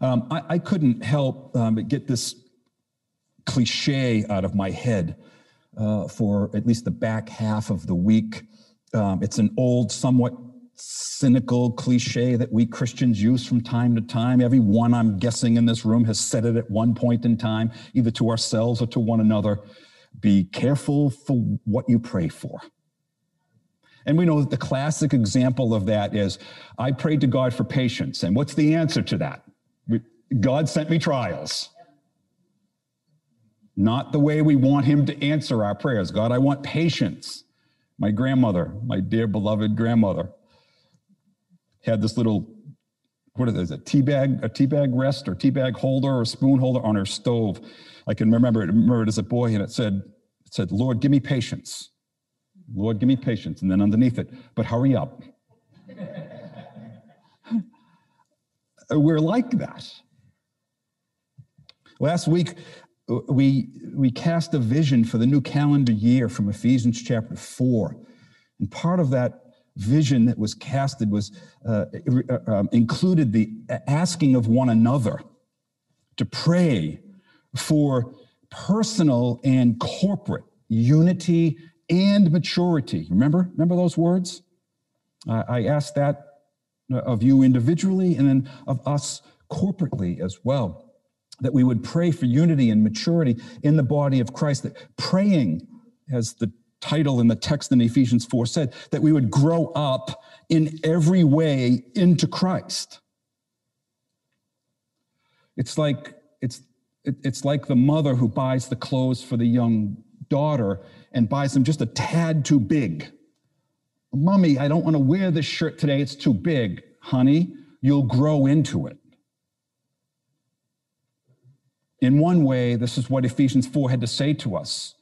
Um, I, I, couldn't help um, but get this cliche out of my head uh, for at least the back half of the week. Um, it's an old, somewhat cynical cliche that we Christians use from time to time. Everyone, I'm guessing, in this room has said it at one point in time, either to ourselves or to one another. Be careful for what you pray for. And we know that the classic example of that is I prayed to God for patience. And what's the answer to that? God sent me trials. Not the way we want Him to answer our prayers. God, I want patience. My grandmother, my dear beloved grandmother, had this little, what is it, a tea bag, a tea bag rest or tea bag holder or spoon holder on her stove. I can remember it, remember it as a boy, and it said, it said, Lord, give me patience. Lord, give me patience. And then underneath it, but hurry up. We're like that. Last week, we, we cast a vision for the new calendar year from Ephesians chapter 4. And part of that vision that was casted was uh, uh, um, included the asking of one another to pray for personal and corporate unity and maturity. Remember? Remember those words? I asked that Uh, of you individually and then of us corporately as well. That we would pray for unity and maturity in the body of Christ. That praying, as the title in the text in Ephesians 4 said, that we would grow up in every way into Christ. It's like it's it's like the mother who buys the clothes for the young daughter and buys them just a tad too big. Mommy, I don't want to wear this shirt today. It's too big. Honey, you'll grow into it. In one way, this is what Ephesians 4 had to say to us.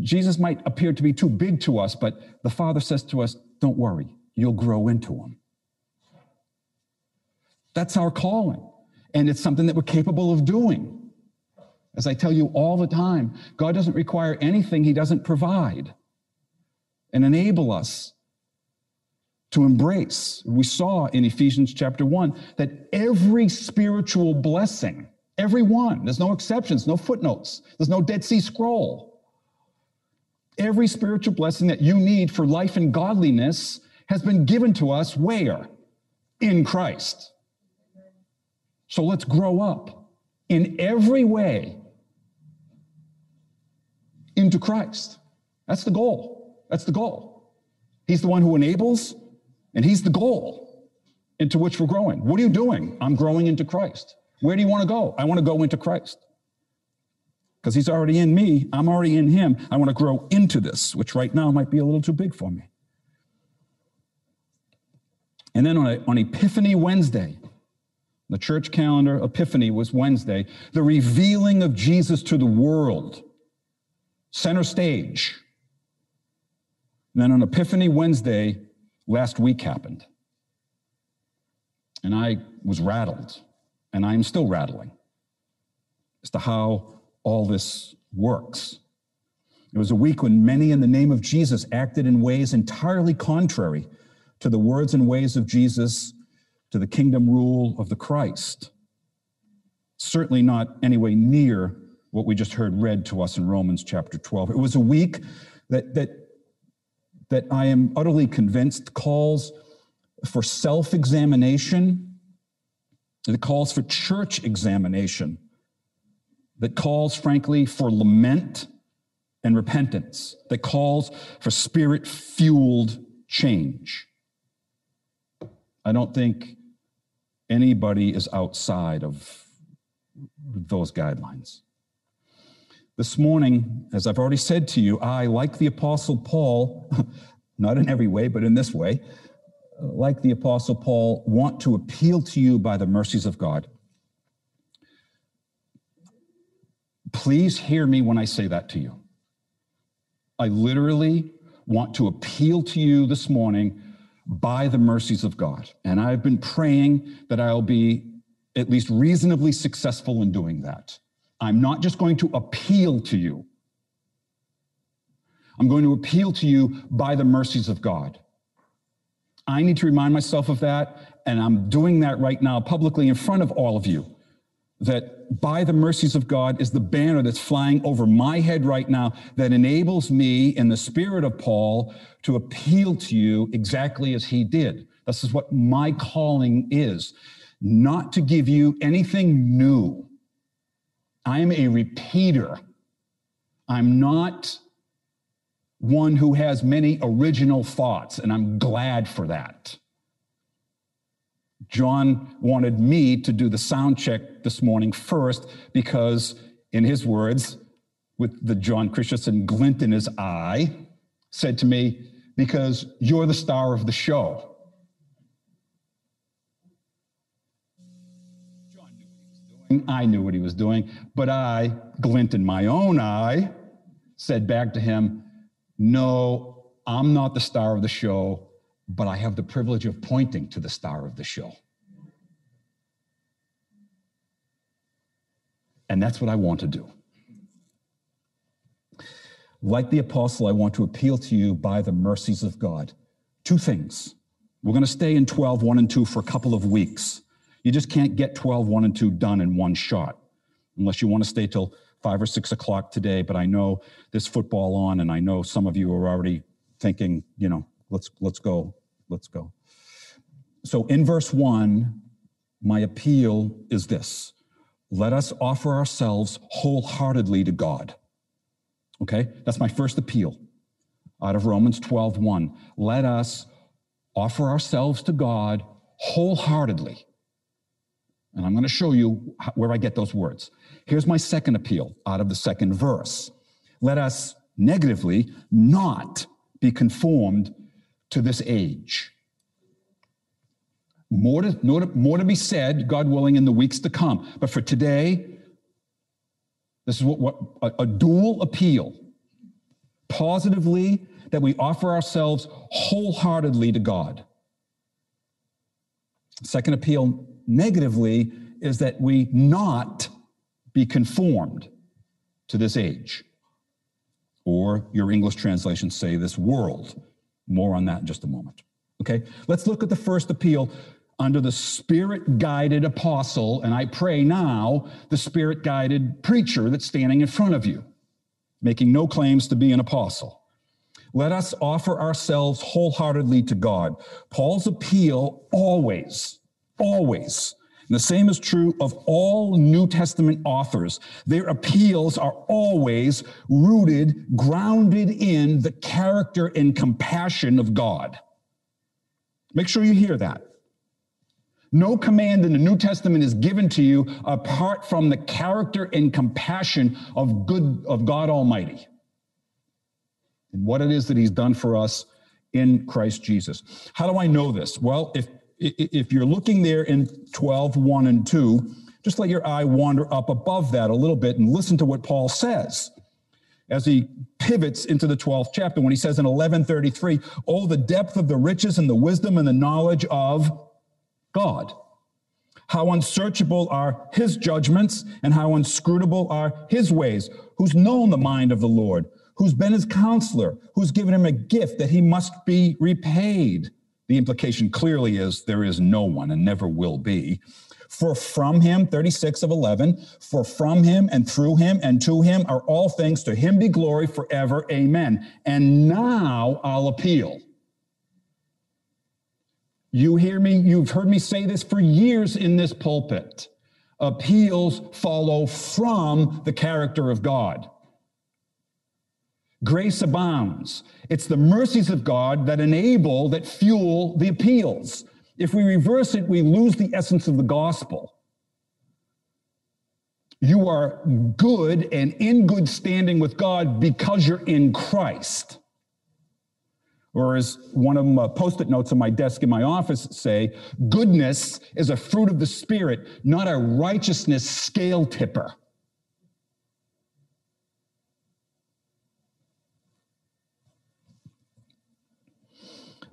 Jesus might appear to be too big to us, but the Father says to us, Don't worry, you'll grow into him. That's our calling, and it's something that we're capable of doing. As I tell you all the time, God doesn't require anything He doesn't provide and enable us to embrace. We saw in Ephesians chapter 1 that every spiritual blessing, every one, there's no exceptions, no footnotes, there's no Dead Sea Scroll. Every spiritual blessing that you need for life and godliness has been given to us where? In Christ. So let's grow up in every way into Christ. That's the goal. That's the goal. He's the one who enables, and He's the goal into which we're growing. What are you doing? I'm growing into Christ. Where do you want to go? I want to go into Christ. Because He's already in me, I'm already in Him. I want to grow into this, which right now might be a little too big for me. And then on, a, on Epiphany Wednesday, the church calendar, Epiphany was Wednesday, the revealing of Jesus to the world center stage. And then on Epiphany Wednesday, last week happened. And I was rattled, and I'm still rattling as to how all this works. It was a week when many in the name of Jesus acted in ways entirely contrary to the words and ways of Jesus, to the kingdom rule of the Christ. Certainly not anyway near what we just heard read to us in Romans chapter 12. It was a week that, that, that I am utterly convinced calls for self examination, that calls for church examination, that calls, frankly, for lament and repentance, that calls for spirit fueled change. I don't think anybody is outside of those guidelines. This morning, as I've already said to you, I, like the Apostle Paul, not in every way, but in this way, uh, like the Apostle Paul, want to appeal to you by the mercies of God. Please hear me when I say that to you. I literally want to appeal to you this morning by the mercies of God. And I've been praying that I'll be at least reasonably successful in doing that. I'm not just going to appeal to you. I'm going to appeal to you by the mercies of God. I need to remind myself of that, and I'm doing that right now publicly in front of all of you that by the mercies of God is the banner that's flying over my head right now that enables me, in the spirit of Paul, to appeal to you exactly as he did. This is what my calling is not to give you anything new. I'm a repeater. I'm not one who has many original thoughts, and I'm glad for that. John wanted me to do the sound check this morning first because, in his words, with the John Christensen glint in his eye, said to me, Because you're the star of the show. I knew what he was doing, but I, glint in my own eye, said back to him, No, I'm not the star of the show but I have the privilege of pointing to the star of the show. And that's what I want to do. Like the apostle, I want to appeal to you by the mercies of God. Two things. We're going to stay in 12, 1 and 2 for a couple of weeks. You just can't get 12, 1 and 2 done in one shot unless you want to stay till 5 or 6 o'clock today. But I know this football on, and I know some of you are already thinking, you know, let's, let's go let's go. So in verse one, my appeal is this let us offer ourselves wholeheartedly to God. Okay, that's my first appeal out of Romans 12 1. Let us offer ourselves to God wholeheartedly. And I'm going to show you where I get those words. Here's my second appeal out of the second verse. Let us negatively not be conformed to this age. More to, more, to, be said, God willing, in the weeks to come. But for today, this is what, what a, a dual appeal. Positively, that we offer ourselves wholeheartedly to God. Second appeal, negatively, is that we not be conformed to this age. Or your English translations say this world. More on that in just a moment. Okay, let's look at the first appeal under the spirit guided apostle, and I pray now the spirit guided preacher that's standing in front of you, making no claims to be an apostle. Let us offer ourselves wholeheartedly to God. Paul's appeal always, always and the same is true of all New Testament authors. Their appeals are always rooted, grounded in the character and compassion of God. Make sure you hear that. No command in the New Testament is given to you apart from the character and compassion of good of God Almighty. And what it is that he's done for us in Christ Jesus. How do I know this? Well, if if you're looking there in 12, 1 and 2, just let your eye wander up above that a little bit and listen to what Paul says as he pivots into the 12th chapter when he says in 1133, Oh, the depth of the riches and the wisdom and the knowledge of God. How unsearchable are his judgments and how inscrutable are his ways. Who's known the mind of the Lord? Who's been his counselor? Who's given him a gift that he must be repaid? The implication clearly is there is no one and never will be. For from him, 36 of 11, for from him and through him and to him are all things. To him be glory forever. Amen. And now I'll appeal. You hear me? You've heard me say this for years in this pulpit. Appeals follow from the character of God. Grace abounds. It's the mercies of God that enable, that fuel the appeals. If we reverse it, we lose the essence of the gospel. You are good and in good standing with God because you're in Christ. Or as one of the post-it notes on my desk in my office say, goodness is a fruit of the Spirit, not a righteousness scale tipper.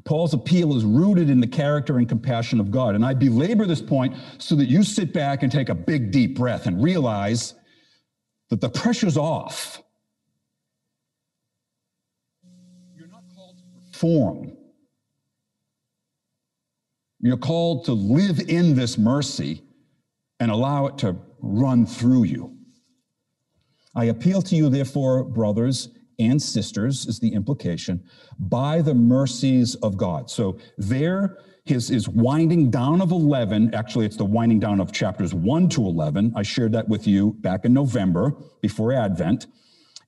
Paul's appeal is rooted in the character and compassion of God. And I belabor this point so that you sit back and take a big, deep breath and realize that the pressure's off. You're not called to perform. You're called to live in this mercy and allow it to run through you. I appeal to you, therefore, brothers and sisters, is the implication, by the mercies of God. So there, his, is winding down of 11, actually, it's the winding down of chapters 1 to 11. I shared that with you back in November before Advent.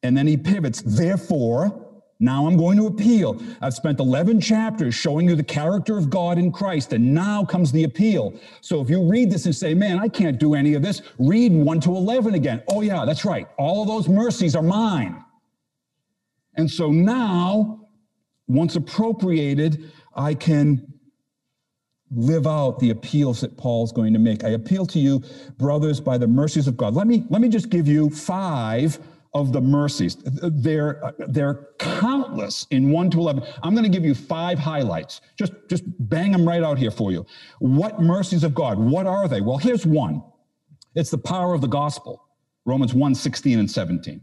And then he pivots, therefore, now I'm going to appeal. I've spent 11 chapters showing you the character of God in Christ, and now comes the appeal. So if you read this and say, man, I can't do any of this, read 1 to 11 again. Oh, yeah, that's right. All of those mercies are mine. And so now, once appropriated, I can live out the appeals that Paul's going to make. I appeal to you, brothers, by the mercies of God. Let me, let me just give you five of the mercies. They're, they're countless in 1 to 11. I'm going to give you five highlights. Just, just bang them right out here for you. What mercies of God? What are they? Well, here's one. It's the power of the gospel. Romans 1, 16 and 17.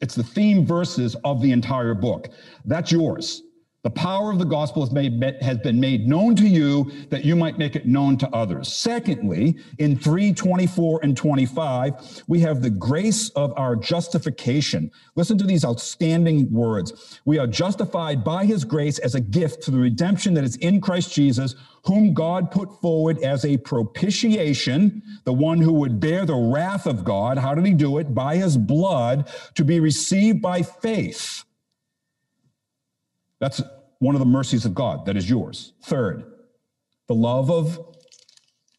It's the theme verses of the entire book. That's yours. The power of the gospel has, made, has been made known to you that you might make it known to others. Secondly, in 3 24 and 25, we have the grace of our justification. Listen to these outstanding words. We are justified by his grace as a gift to the redemption that is in Christ Jesus, whom God put forward as a propitiation, the one who would bear the wrath of God. How did he do it? By his blood to be received by faith. That's one of the mercies of God that is yours. Third, the love of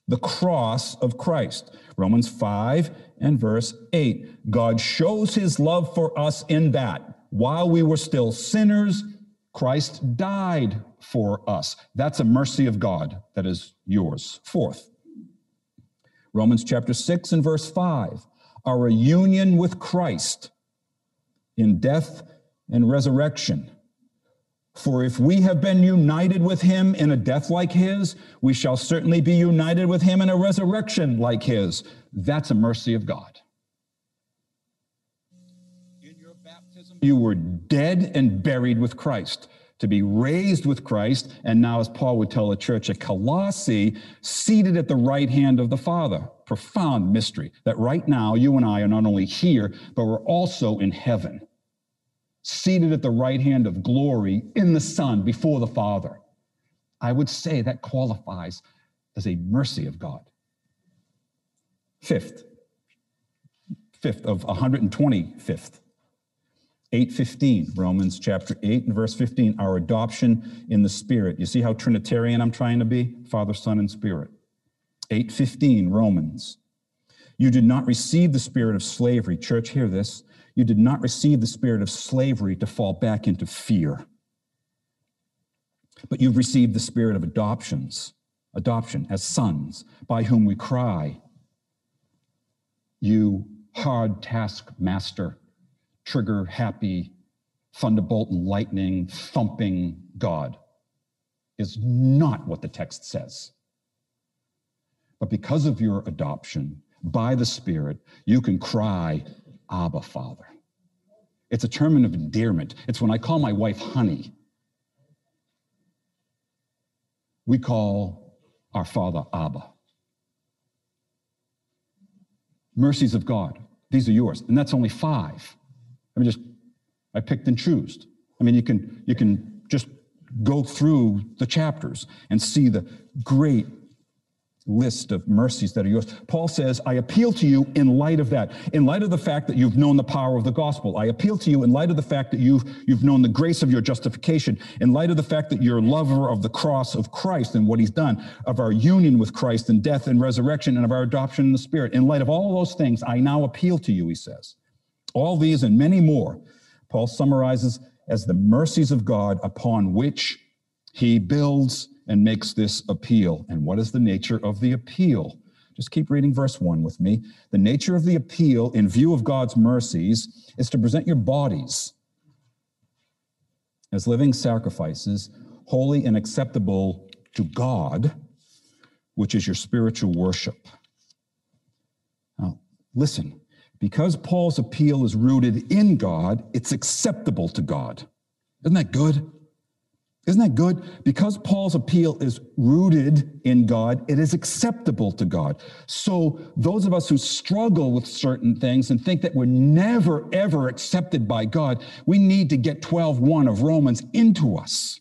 the cross of Christ. Romans 5 and verse 8. God shows his love for us in that while we were still sinners, Christ died for us. That's a mercy of God that is yours. Fourth, Romans chapter 6 and verse 5. Our union with Christ in death and resurrection for if we have been united with him in a death like his, we shall certainly be united with him in a resurrection like his. That's a mercy of God. In your baptism, you were dead and buried with Christ, to be raised with Christ, and now, as Paul would tell the church at Colossae, seated at the right hand of the Father. Profound mystery that right now you and I are not only here, but we're also in heaven seated at the right hand of glory in the Son before the Father. I would say that qualifies as a mercy of God. Fifth, fifth of 125th. 8:15 Romans chapter 8 and verse 15 our adoption in the spirit you see how trinitarian I'm trying to be father son and spirit 8:15 Romans you did not receive the spirit of slavery. Church hear this. You did not receive the spirit of slavery to fall back into fear, but you've received the spirit of adoptions, adoption as sons, by whom we cry, You hard task master, trigger happy, thunderbolt and lightning, thumping God, is not what the text says. But because of your adoption by the Spirit, you can cry, Abba, Father. It's a term of endearment. It's when I call my wife honey. We call our Father Abba. Mercies of God. These are yours. And that's only five. I mean, just, I picked and chose. I mean, you can, you can just go through the chapters and see the great list of mercies that are yours. Paul says, I appeal to you in light of that, in light of the fact that you've known the power of the gospel. I appeal to you in light of the fact that you've, you've known the grace of your justification, in light of the fact that you're a lover of the cross of Christ and what he's done, of our union with Christ and death and resurrection, and of our adoption in the Spirit. In light of all those things, I now appeal to you, he says. All these and many more, Paul summarizes as the mercies of God upon which he builds and makes this appeal. And what is the nature of the appeal? Just keep reading verse 1 with me. The nature of the appeal, in view of God's mercies, is to present your bodies as living sacrifices, holy and acceptable to God, which is your spiritual worship. Now, listen, because Paul's appeal is rooted in God, it's acceptable to God. Isn't that good? Isn't that good? Because Paul's appeal is rooted in God, it is acceptable to God. So, those of us who struggle with certain things and think that we're never, ever accepted by God, we need to get 12.1 of Romans into us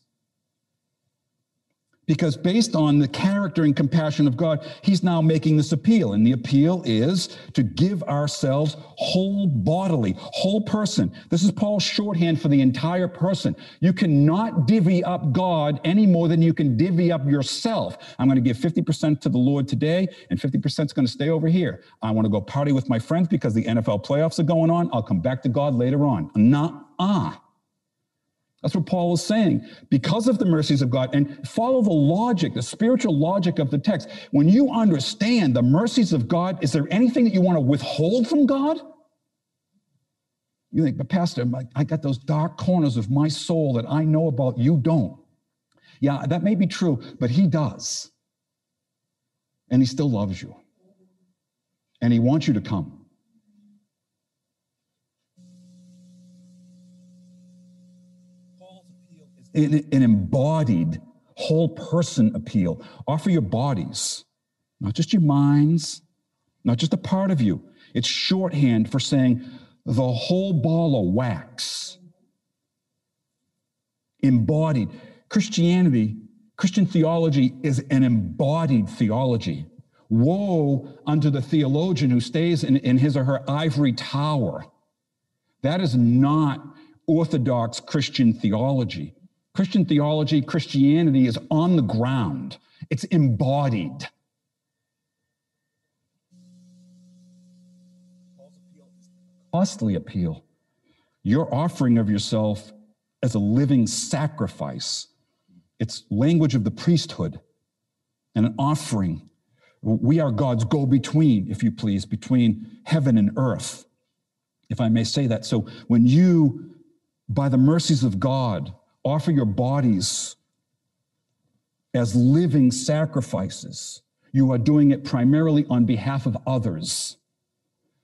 because based on the character and compassion of God, he's now making this appeal. And the appeal is to give ourselves whole bodily, whole person. This is Paul's shorthand for the entire person. You cannot divvy up God any more than you can divvy up yourself. I'm going to give 50% to the Lord today, and 50% is going to stay over here. I want to go party with my friends because the NFL playoffs are going on. I'll come back to God later on. Nah, ah. That's what Paul is saying. Because of the mercies of God, and follow the logic, the spiritual logic of the text. When you understand the mercies of God, is there anything that you want to withhold from God? You think, but Pastor, I got those dark corners of my soul that I know about, you don't. Yeah, that may be true, but He does. And He still loves you. And He wants you to come. An, an embodied whole person appeal. Offer your bodies, not just your minds, not just a part of you. It's shorthand for saying the whole ball of wax. Embodied. Christianity, Christian theology is an embodied theology. Woe unto the theologian who stays in, in his or her ivory tower. That is not orthodox Christian theology. Christian theology, Christianity is on the ground, it's embodied. Costly appeal. Your offering of yourself as a living sacrifice. It's language of the priesthood and an offering. We are God's go between, if you please, between heaven and earth, if I may say that. So when you, by the mercies of God, offer your bodies as living sacrifices. You are doing it primarily on behalf of others,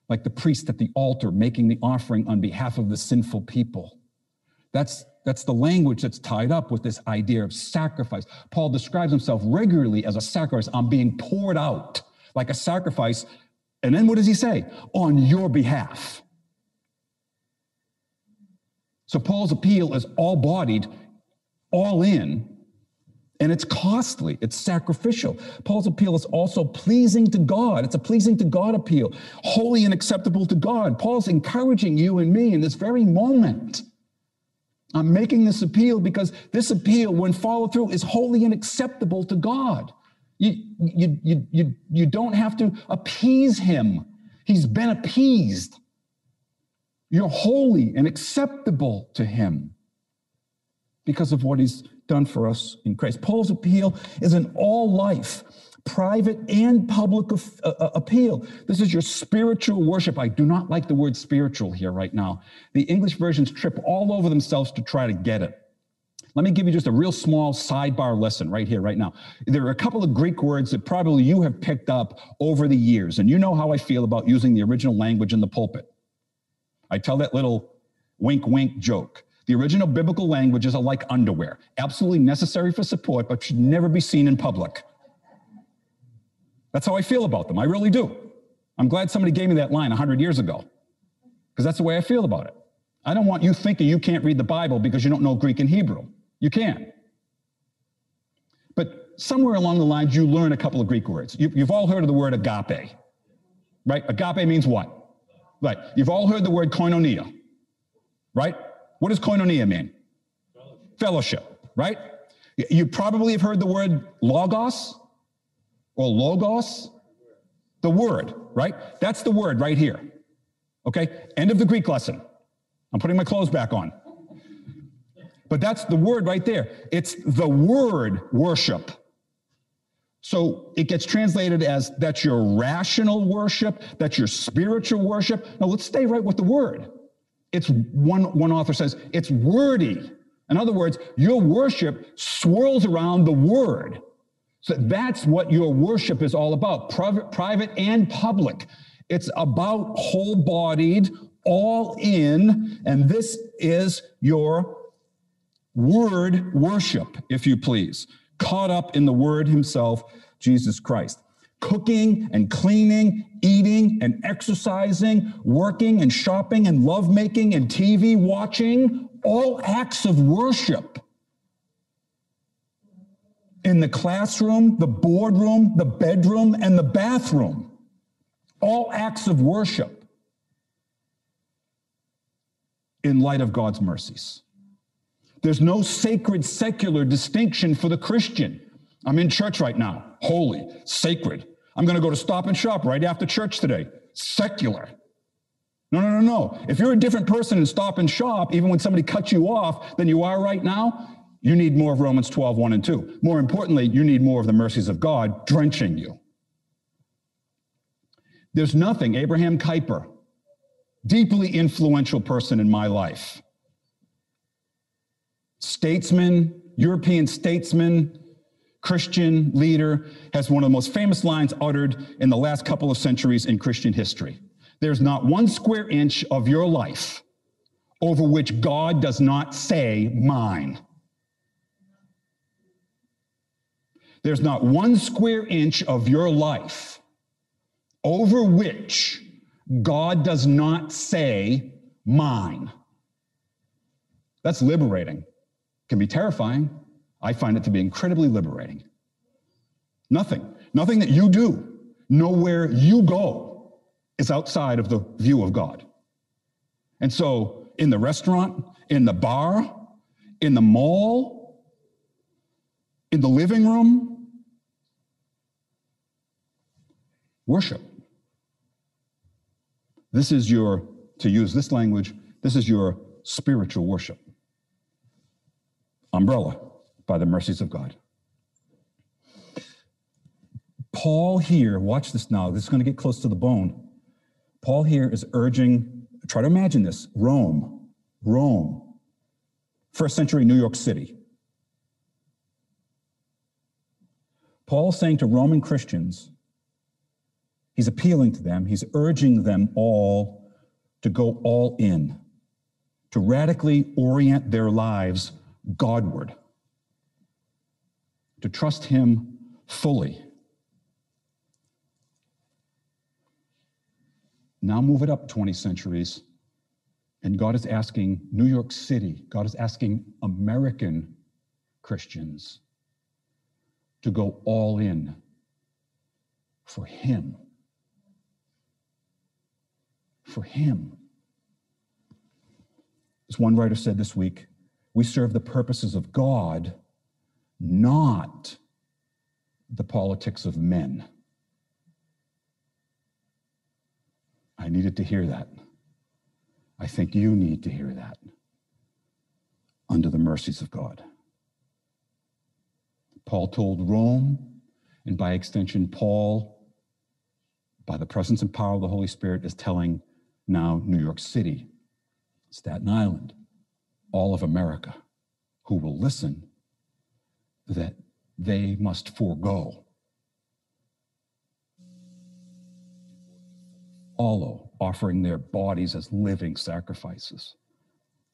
like the priest at the altar making the offering on behalf of the sinful people. That's, that's the language that's tied up with this idea of sacrifice. Paul describes himself regularly as a sacrifice. I'm being poured out like a sacrifice. And then what does he say? On your behalf. So Paul's appeal is all bodied, all in, and it's costly, it's sacrificial. Paul's appeal is also pleasing to God. It's a pleasing to God appeal, holy and acceptable to God. Paul's encouraging you and me in this very moment. I'm making this appeal because this appeal, when followed through, is holy and acceptable to God. You, you, you, you, you don't have to appease him, he's been appeased. You're holy and acceptable to Him because of what He's done for us in Christ. Paul's appeal is an all life, private and public uh, uh, appeal. This is your spiritual worship. I do not like the word spiritual here right now. The English versions trip all over themselves to try to get it. Let me give you just a real small sidebar lesson right here, right now. There are a couple of Greek words that probably you have picked up over the years, and you know how I feel about using the original language in the pulpit. I tell that little wink, wink joke. The original biblical languages are like underwear, absolutely necessary for support, but should never be seen in public. That's how I feel about them. I really do. I'm glad somebody gave me that line 100 years ago, because that's the way I feel about it. I don't want you thinking you can't read the Bible because you don't know Greek and Hebrew. You can. But somewhere along the lines, you learn a couple of Greek words. You, have all heard of the word agape, right? Agape means what? Right. You've all heard the word koinonia, right? What does koinonia mean? Fellowship, Fellowship right? You probably have heard the word logos or logos, the word, right? That's the word right here. Okay, end of the Greek lesson. I'm putting my clothes back on. But that's the word right there. It's the word worship. So it gets translated as that's your rational worship, that's your spiritual worship. Now let's stay right with the word. It's one, one author says it's wordy. In other words, your worship swirls around the word. So that's what your worship is all about, private, private and public. It's about whole bodied, all in, and this is your word worship, if you please, caught up in the word himself, Jesus Christ. Cooking and cleaning, eating and exercising, working and shopping and lovemaking and TV watching, all acts of worship. In the classroom, the boardroom, the bedroom, and the bathroom. All acts of worship in light of God's mercies. There's no sacred secular distinction for the Christian. I'm in church right now, holy, sacred. I'm going to go to stop and shop right after church today, secular. No, no, no, no. If you're a different person in stop and shop, even when somebody cuts you off than you are right now, you need more of Romans 12, 1 and 2. More importantly, you need more of the mercies of God drenching you. There's nothing, Abraham Kuyper, deeply influential person in my life statesman, European statesman, Christian leader, has one of the most famous lines uttered in the last couple of centuries in Christian history. There's not one square inch of your life over which God does not say, mine. There's not one square inch of your life over which God does not say, mine. That's liberating can be terrifying. I find it to be incredibly liberating. Nothing, nothing that you do, nowhere you go is outside of the view of God. And so, in the restaurant, in the bar, in the mall, in the living room, worship. This is your, to use this language, this is your spiritual worship umbrella by the mercies of God. Paul here, watch this now, this is going to get close to the bone. Paul here is urging, try to imagine this Rome, Rome, first century New York City. Paul's saying to Roman Christians, he's appealing to them, he's urging them all to go all in, to radically orient their lives Godward, to trust Him fully. Now move it up 20 centuries, and God is asking New York City, God is asking American Christians to go all in for Him. For Him. As one writer said this week, we serve the purposes of God, not the politics of men. I needed to hear that. I think you need to hear that under the mercies of God. Paul told Rome, and by extension, Paul, by the presence and power of the Holy Spirit, is telling now New York City, Staten Island, all of America who will listen that they must forego, follow, offering their bodies as living sacrifices,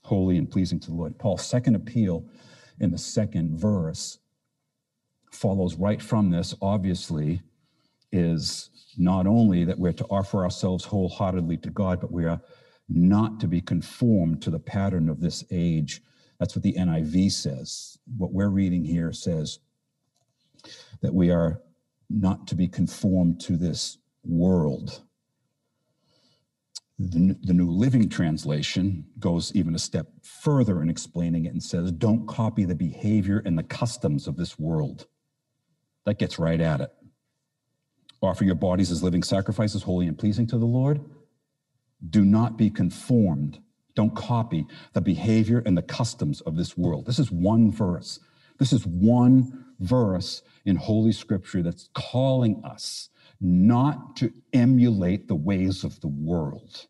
holy and pleasing to the Lord. Paul's second appeal in the second verse follows right from this, obviously, is not only that we're to offer ourselves wholeheartedly to God, but we are not to be conformed to the pattern of this age. That's what the NIV says. What we're reading here says that we are not to be conformed to this world. The, the, New Living Translation goes even a step further in explaining it and says, Don't copy the behavior and the customs of this world. That gets right at it. Offer your bodies as living sacrifices, holy and pleasing to the Lord do not be conformed. Don't copy the behavior and the customs of this world. This is one verse. This is one verse in Holy Scripture that's calling us not to emulate the ways of the world.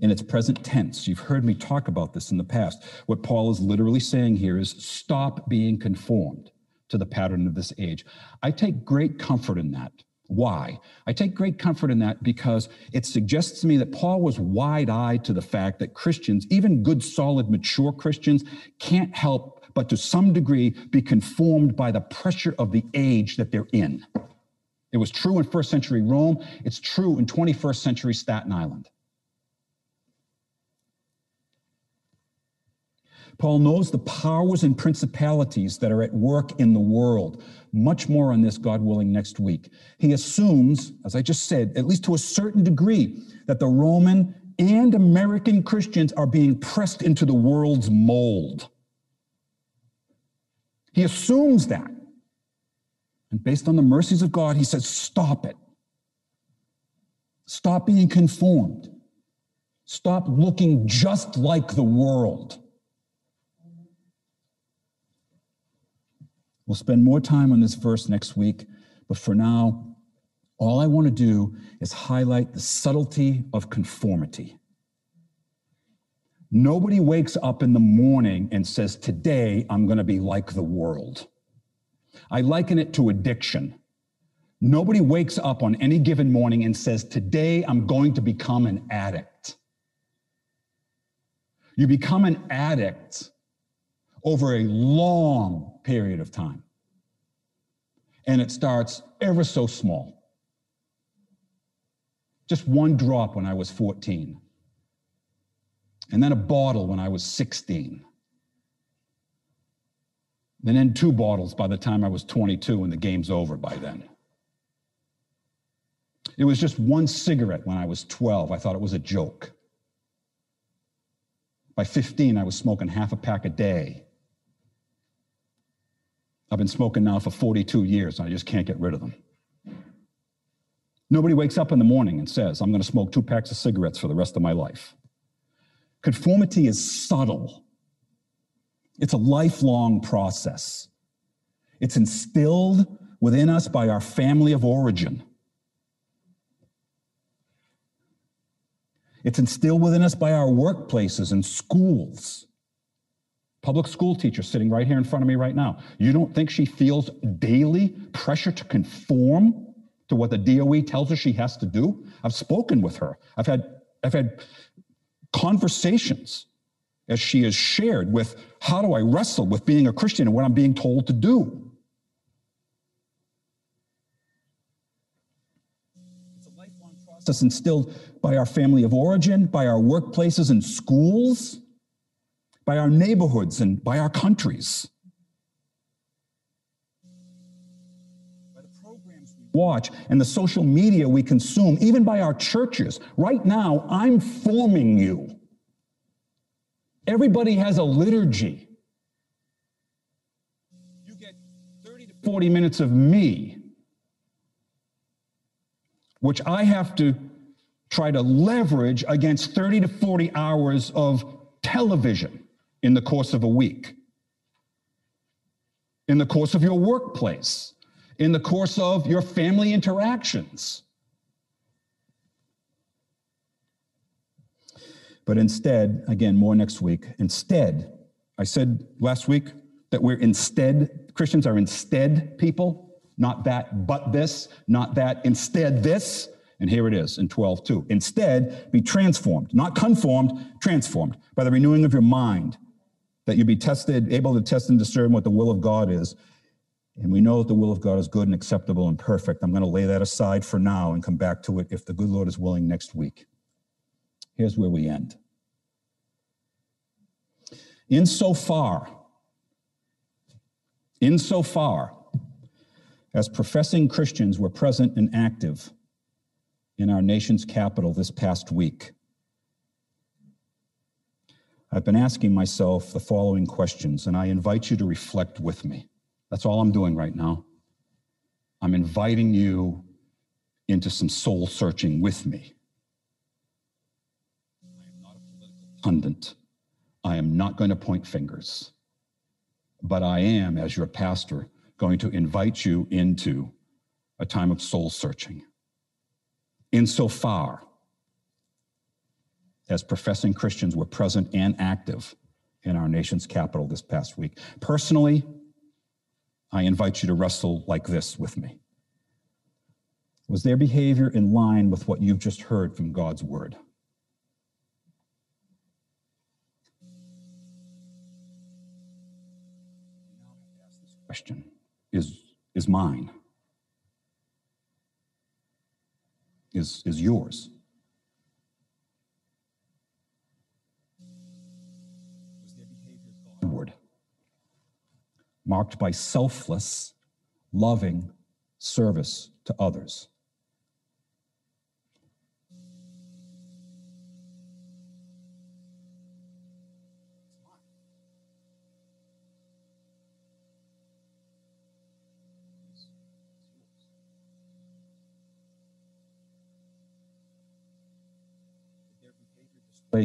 In its present tense, you've heard me talk about this in the past. What Paul is literally saying here is stop being conformed to the pattern of this age. I take great comfort in that Why? I take great comfort in that because it suggests to me that Paul was wide eyed to the fact that Christians, even good, solid, mature Christians, can't help but to some degree be conformed by the pressure of the age that they're in. It was true in first century Rome, it's true in 21st century Staten Island. Paul knows the powers and principalities that are at work in the world. Much more on this, God willing, next week. He assumes, as I just said, at least to a certain degree, that the Roman and American Christians are being pressed into the world's mold. He assumes that. And based on the mercies of God, he says, stop it. Stop being conformed. Stop looking just like the world. We'll spend more time on this verse next week, but for now, all I want to do is highlight the subtlety of conformity. Nobody wakes up in the morning and says, Today I'm going to be like the world. I liken it to addiction. Nobody wakes up on any given morning and says, Today I'm going to become an addict. You become an addict over a long period of time. And it starts ever so small. Just one drop when I was 14, and then a bottle when I was 16. And then two bottles by the time I was 22, and the game's over by then. It was just one cigarette when I was 12. I thought it was a joke. By 15, I was smoking half a pack a day. I've been smoking now for 42 years, and I just can't get rid of them. Nobody wakes up in the morning and says, I'm going to smoke two packs of cigarettes for the rest of my life. Conformity is subtle, it's a lifelong process. It's instilled within us by our family of origin. It's instilled within us by our workplaces and schools. Public school teacher sitting right here in front of me right now. You don't think she feels daily pressure to conform to what the DOE tells her she has to do? I've spoken with her. I've had I've had conversations as she has shared with how do I wrestle with being a Christian and what I'm being told to do. It's a lifelong process instilled by our family of origin, by our workplaces and schools by our neighborhoods and by our countries. By the programs we watch and the social media we consume, even by our churches. Right now, I'm forming you. Everybody has a liturgy. You get 30 to 40 minutes of me, which I have to try to leverage against 30 to 40 hours of television in the course of a week, in the course of your workplace, in the course of your family interactions. But instead, again, more next week, instead, I said last week that we're instead, Christians are instead people, not that, but this, not that, instead this. And here it is in 12, 2. Instead, be transformed, not conformed, transformed by the renewing of your mind that you be tested, able to test and discern what the will of God is. And we know that the will of God is good and acceptable and perfect. I'm going to lay that aside for now and come back to it if the good Lord is willing next week. Here's where we end. Insofar, insofar as professing Christians were present and active in our nation's capital this past week, I've been asking myself the following questions, and I invite you to reflect with me. That's all I'm doing right now. I'm inviting you into some soul searching with me. I am not a political pundit. I am not going to point fingers. But I am, as your pastor, going to invite you into a time of soul searching. Insofar as professing Christians were present and active in our nation's capital this past week. Personally, I invite you to wrestle like this with me. Was their behavior in line with what you've just heard from God's word? Question is, is mine, is, is yours. Marked by selfless, loving service to others.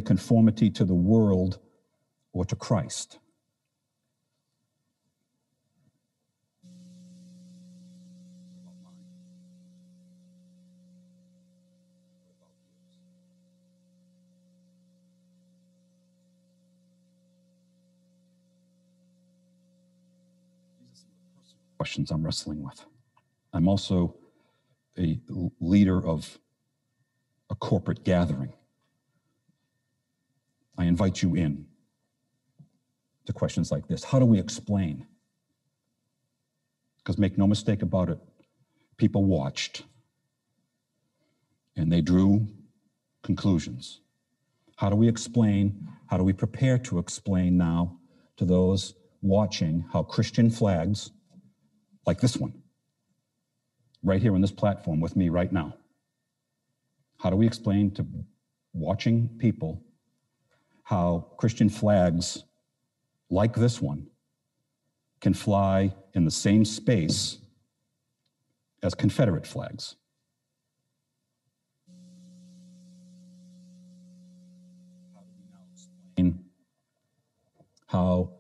Conformity to the world or to Christ. Questions I'm wrestling with. I'm also a leader of a corporate gathering. I invite you in to questions like this How do we explain? Because make no mistake about it, people watched and they drew conclusions. How do we explain? How do we prepare to explain now to those watching how Christian flags, like this one, right here on this platform with me right now, how do we explain to watching people how Christian flags like this one can fly in the same space as Confederate flags. How do we now explain how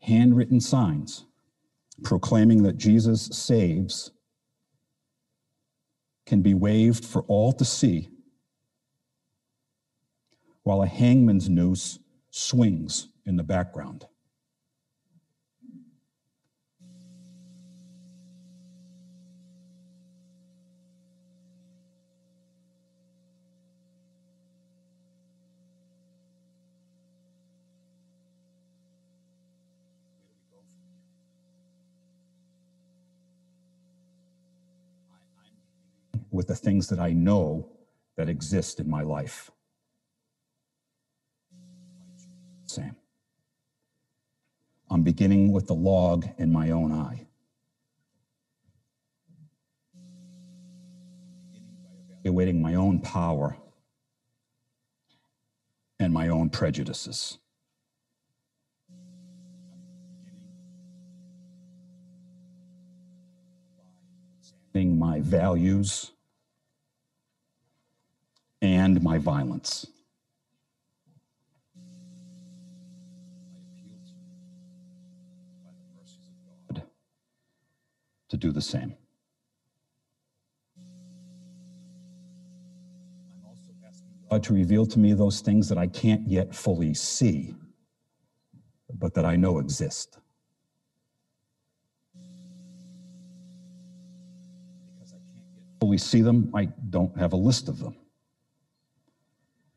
handwritten signs proclaiming that Jesus saves can be waved for all to see while a hangman's noose swings in the background. With the things that I know that exist in my life. Same. I'm beginning with the log in my own eye. Evaluating my own power and my own prejudices. My values and my violence. to do the same. I'm also asking God to reveal to me those things that I can't yet fully see, but that I know exist. Because I can't yet fully see them, I don't have a list of them.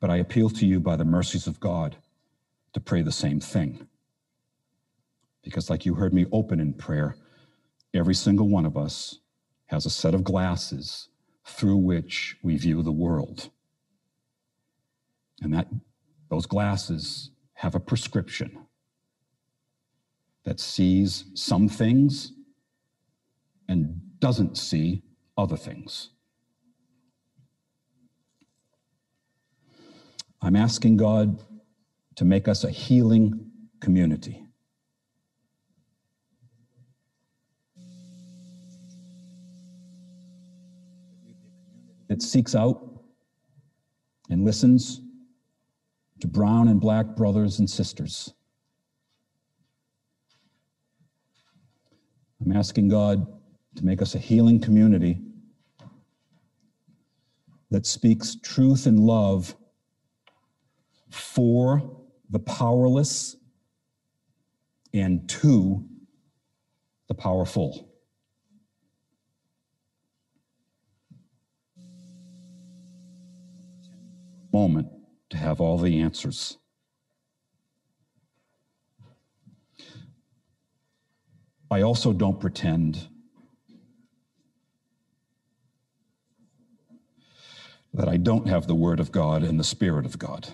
But I appeal to you by the mercies of God to pray the same thing. Because, like you heard me open in prayer, Every single one of us has a set of glasses through which we view the world. And that those glasses have a prescription that sees some things and doesn't see other things. I'm asking God to make us a healing community. that seeks out and listens to brown and black brothers and sisters. I'm asking God to make us a healing community that speaks truth and love for the powerless and to the powerful. moment to have all the answers. I also don't pretend that I don't have the Word of God and the Spirit of God,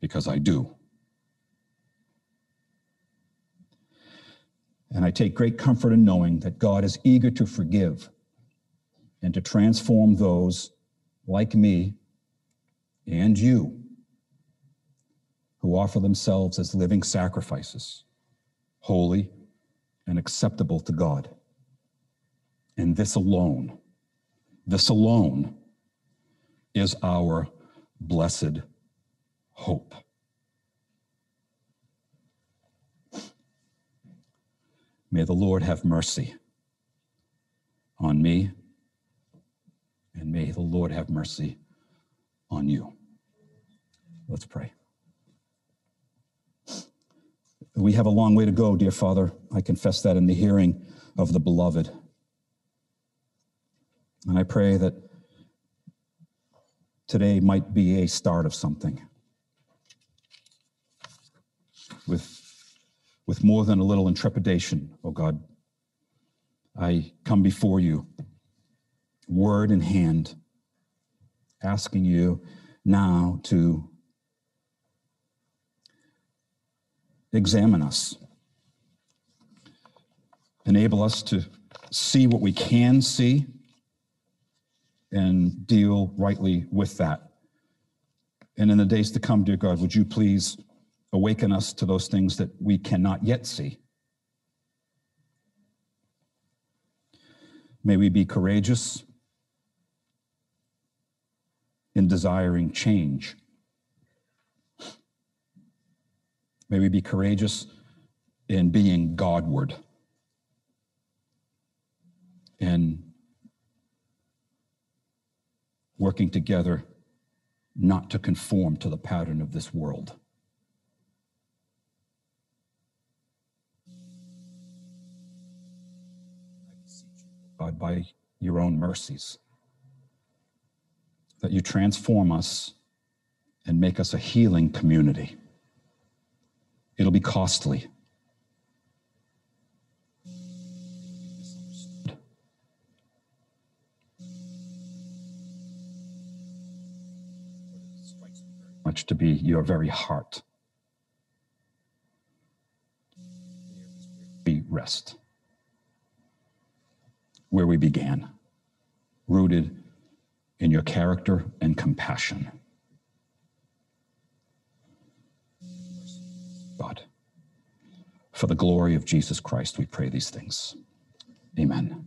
because I do. And I take great comfort in knowing that God is eager to forgive and to transform those like me and you who offer themselves as living sacrifices, holy and acceptable to God. And this alone, this alone is our blessed hope. May the Lord have mercy on me, and may the Lord have mercy on you. Let's pray. We have a long way to go, dear Father. I confess that in the hearing of the beloved. And I pray that today might be a start of something. With, with more than a little intrepidation, oh God, I come before you, word in hand, asking you now to examine us, enable us to see what we can see and deal rightly with that. And in the days to come, dear God, would you please awaken us to those things that we cannot yet see? May we be courageous in desiring change. May we be courageous in being Godward and working together not to conform to the pattern of this world. By your own mercies, that you transform us and make us a healing community. It'll be costly. much to be your very heart. Be rest where we began, rooted in your character and compassion. God, for the glory of Jesus Christ, we pray these things. Amen.